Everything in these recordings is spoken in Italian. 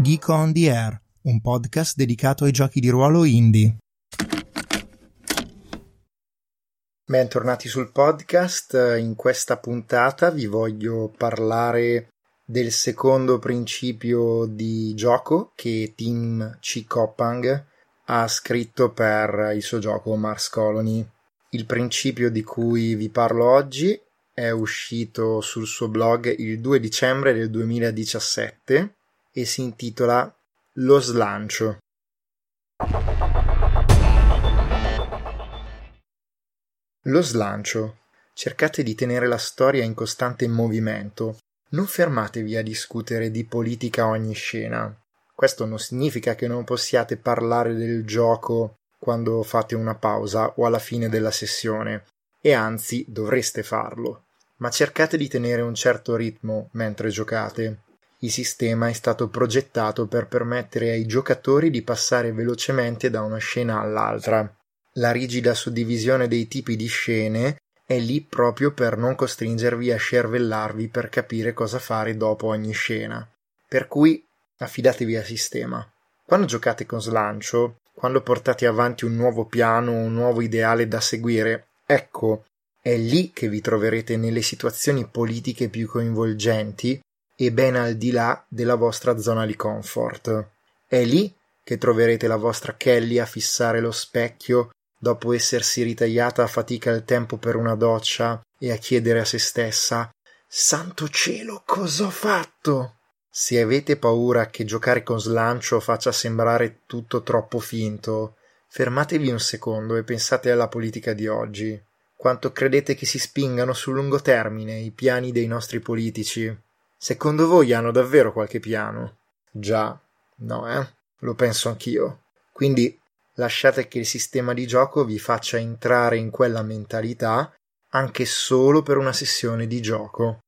Nico on the Air, un podcast dedicato ai giochi di ruolo indie. Bentornati sul podcast, in questa puntata vi voglio parlare del secondo principio di gioco che Tim C. Coppang ha scritto per il suo gioco Mars Colony. Il principio di cui vi parlo oggi è uscito sul suo blog il 2 dicembre del 2017 e si intitola Lo slancio. Lo slancio. Cercate di tenere la storia in costante movimento. Non fermatevi a discutere di politica ogni scena. Questo non significa che non possiate parlare del gioco quando fate una pausa o alla fine della sessione, e anzi dovreste farlo. Ma cercate di tenere un certo ritmo mentre giocate. Il sistema è stato progettato per permettere ai giocatori di passare velocemente da una scena all'altra. La rigida suddivisione dei tipi di scene è lì proprio per non costringervi a scervellarvi per capire cosa fare dopo ogni scena. Per cui affidatevi al sistema. Quando giocate con slancio, quando portate avanti un nuovo piano, un nuovo ideale da seguire, ecco, è lì che vi troverete nelle situazioni politiche più coinvolgenti e ben al di là della vostra zona di comfort. È lì che troverete la vostra Kelly a fissare lo specchio dopo essersi ritagliata a fatica il tempo per una doccia e a chiedere a se stessa Santo cielo, cos'ho fatto? Se avete paura che giocare con slancio faccia sembrare tutto troppo finto, fermatevi un secondo e pensate alla politica di oggi. Quanto credete che si spingano sul lungo termine i piani dei nostri politici? Secondo voi hanno davvero qualche piano? Già, no, eh? Lo penso anch'io. Quindi lasciate che il sistema di gioco vi faccia entrare in quella mentalità anche solo per una sessione di gioco.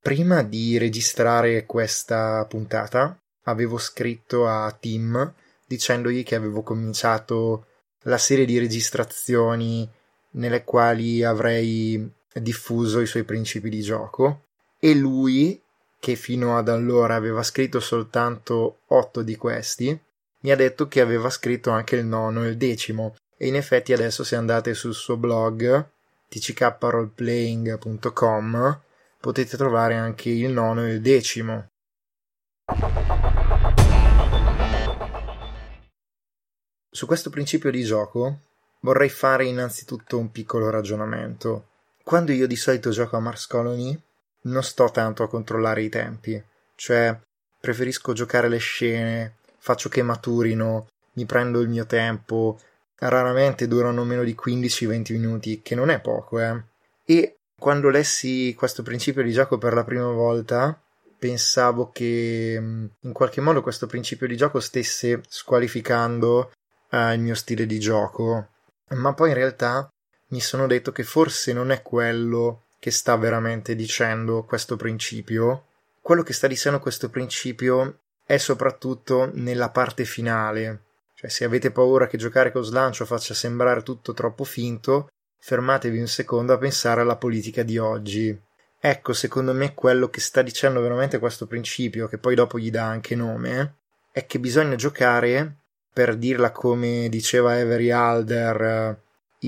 Prima di registrare questa puntata avevo scritto a Tim dicendogli che avevo cominciato la serie di registrazioni nelle quali avrei diffuso i suoi principi di gioco e lui, che fino ad allora aveva scritto soltanto otto di questi, mi ha detto che aveva scritto anche il nono e il decimo e in effetti adesso se andate sul suo blog tckroleplaying.com potete trovare anche il nono e il decimo. Su questo principio di gioco vorrei fare innanzitutto un piccolo ragionamento. Quando io di solito gioco a Mars Colony, non sto tanto a controllare i tempi, cioè preferisco giocare le scene, faccio che maturino, mi prendo il mio tempo, raramente durano meno di 15-20 minuti, che non è poco, eh. E quando lessi questo principio di gioco per la prima volta, pensavo che mm, in qualche modo questo principio di gioco stesse squalificando eh, il mio stile di gioco ma poi in realtà mi sono detto che forse non è quello che sta veramente dicendo questo principio. Quello che sta dicendo questo principio è soprattutto nella parte finale. Cioè, se avete paura che giocare con slancio faccia sembrare tutto troppo finto, fermatevi un secondo a pensare alla politica di oggi. Ecco, secondo me quello che sta dicendo veramente questo principio, che poi dopo gli dà anche nome, è che bisogna giocare per dirla come diceva Avery Alder eh,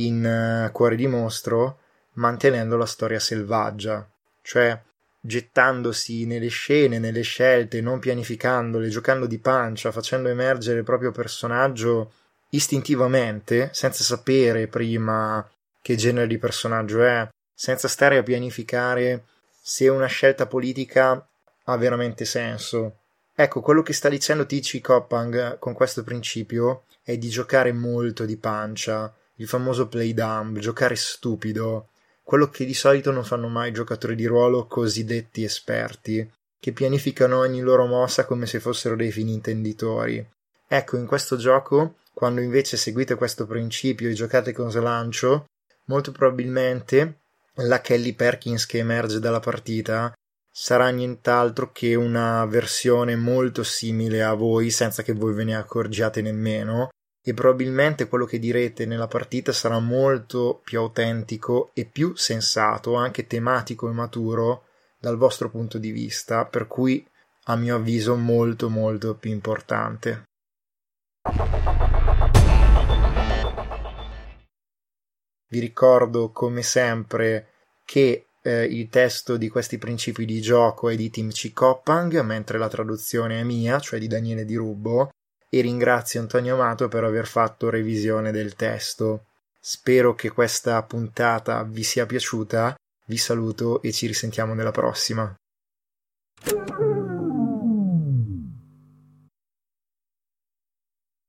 in eh, Cuore di Mostro, mantenendo la storia selvaggia, cioè gettandosi nelle scene, nelle scelte, non pianificandole, giocando di pancia, facendo emergere il proprio personaggio istintivamente, senza sapere prima che genere di personaggio è, senza stare a pianificare se una scelta politica ha veramente senso. Ecco, quello che sta dicendo T.C. Coppang con questo principio è di giocare molto di pancia, il famoso play dumb, giocare stupido, quello che di solito non fanno mai giocatori di ruolo cosiddetti esperti, che pianificano ogni loro mossa come se fossero dei fini intenditori. Ecco, in questo gioco, quando invece seguite questo principio e giocate con slancio, molto probabilmente la Kelly Perkins che emerge dalla partita sarà nient'altro che una versione molto simile a voi senza che voi ve ne accorgiate nemmeno e probabilmente quello che direte nella partita sarà molto più autentico e più sensato, anche tematico e maturo dal vostro punto di vista, per cui a mio avviso molto molto più importante. Vi ricordo come sempre che eh, il testo di questi principi di gioco è di Tim C. Coppang, mentre la traduzione è mia, cioè di Daniele Di Rubbo, e ringrazio Antonio Amato per aver fatto revisione del testo. Spero che questa puntata vi sia piaciuta, vi saluto e ci risentiamo nella prossima.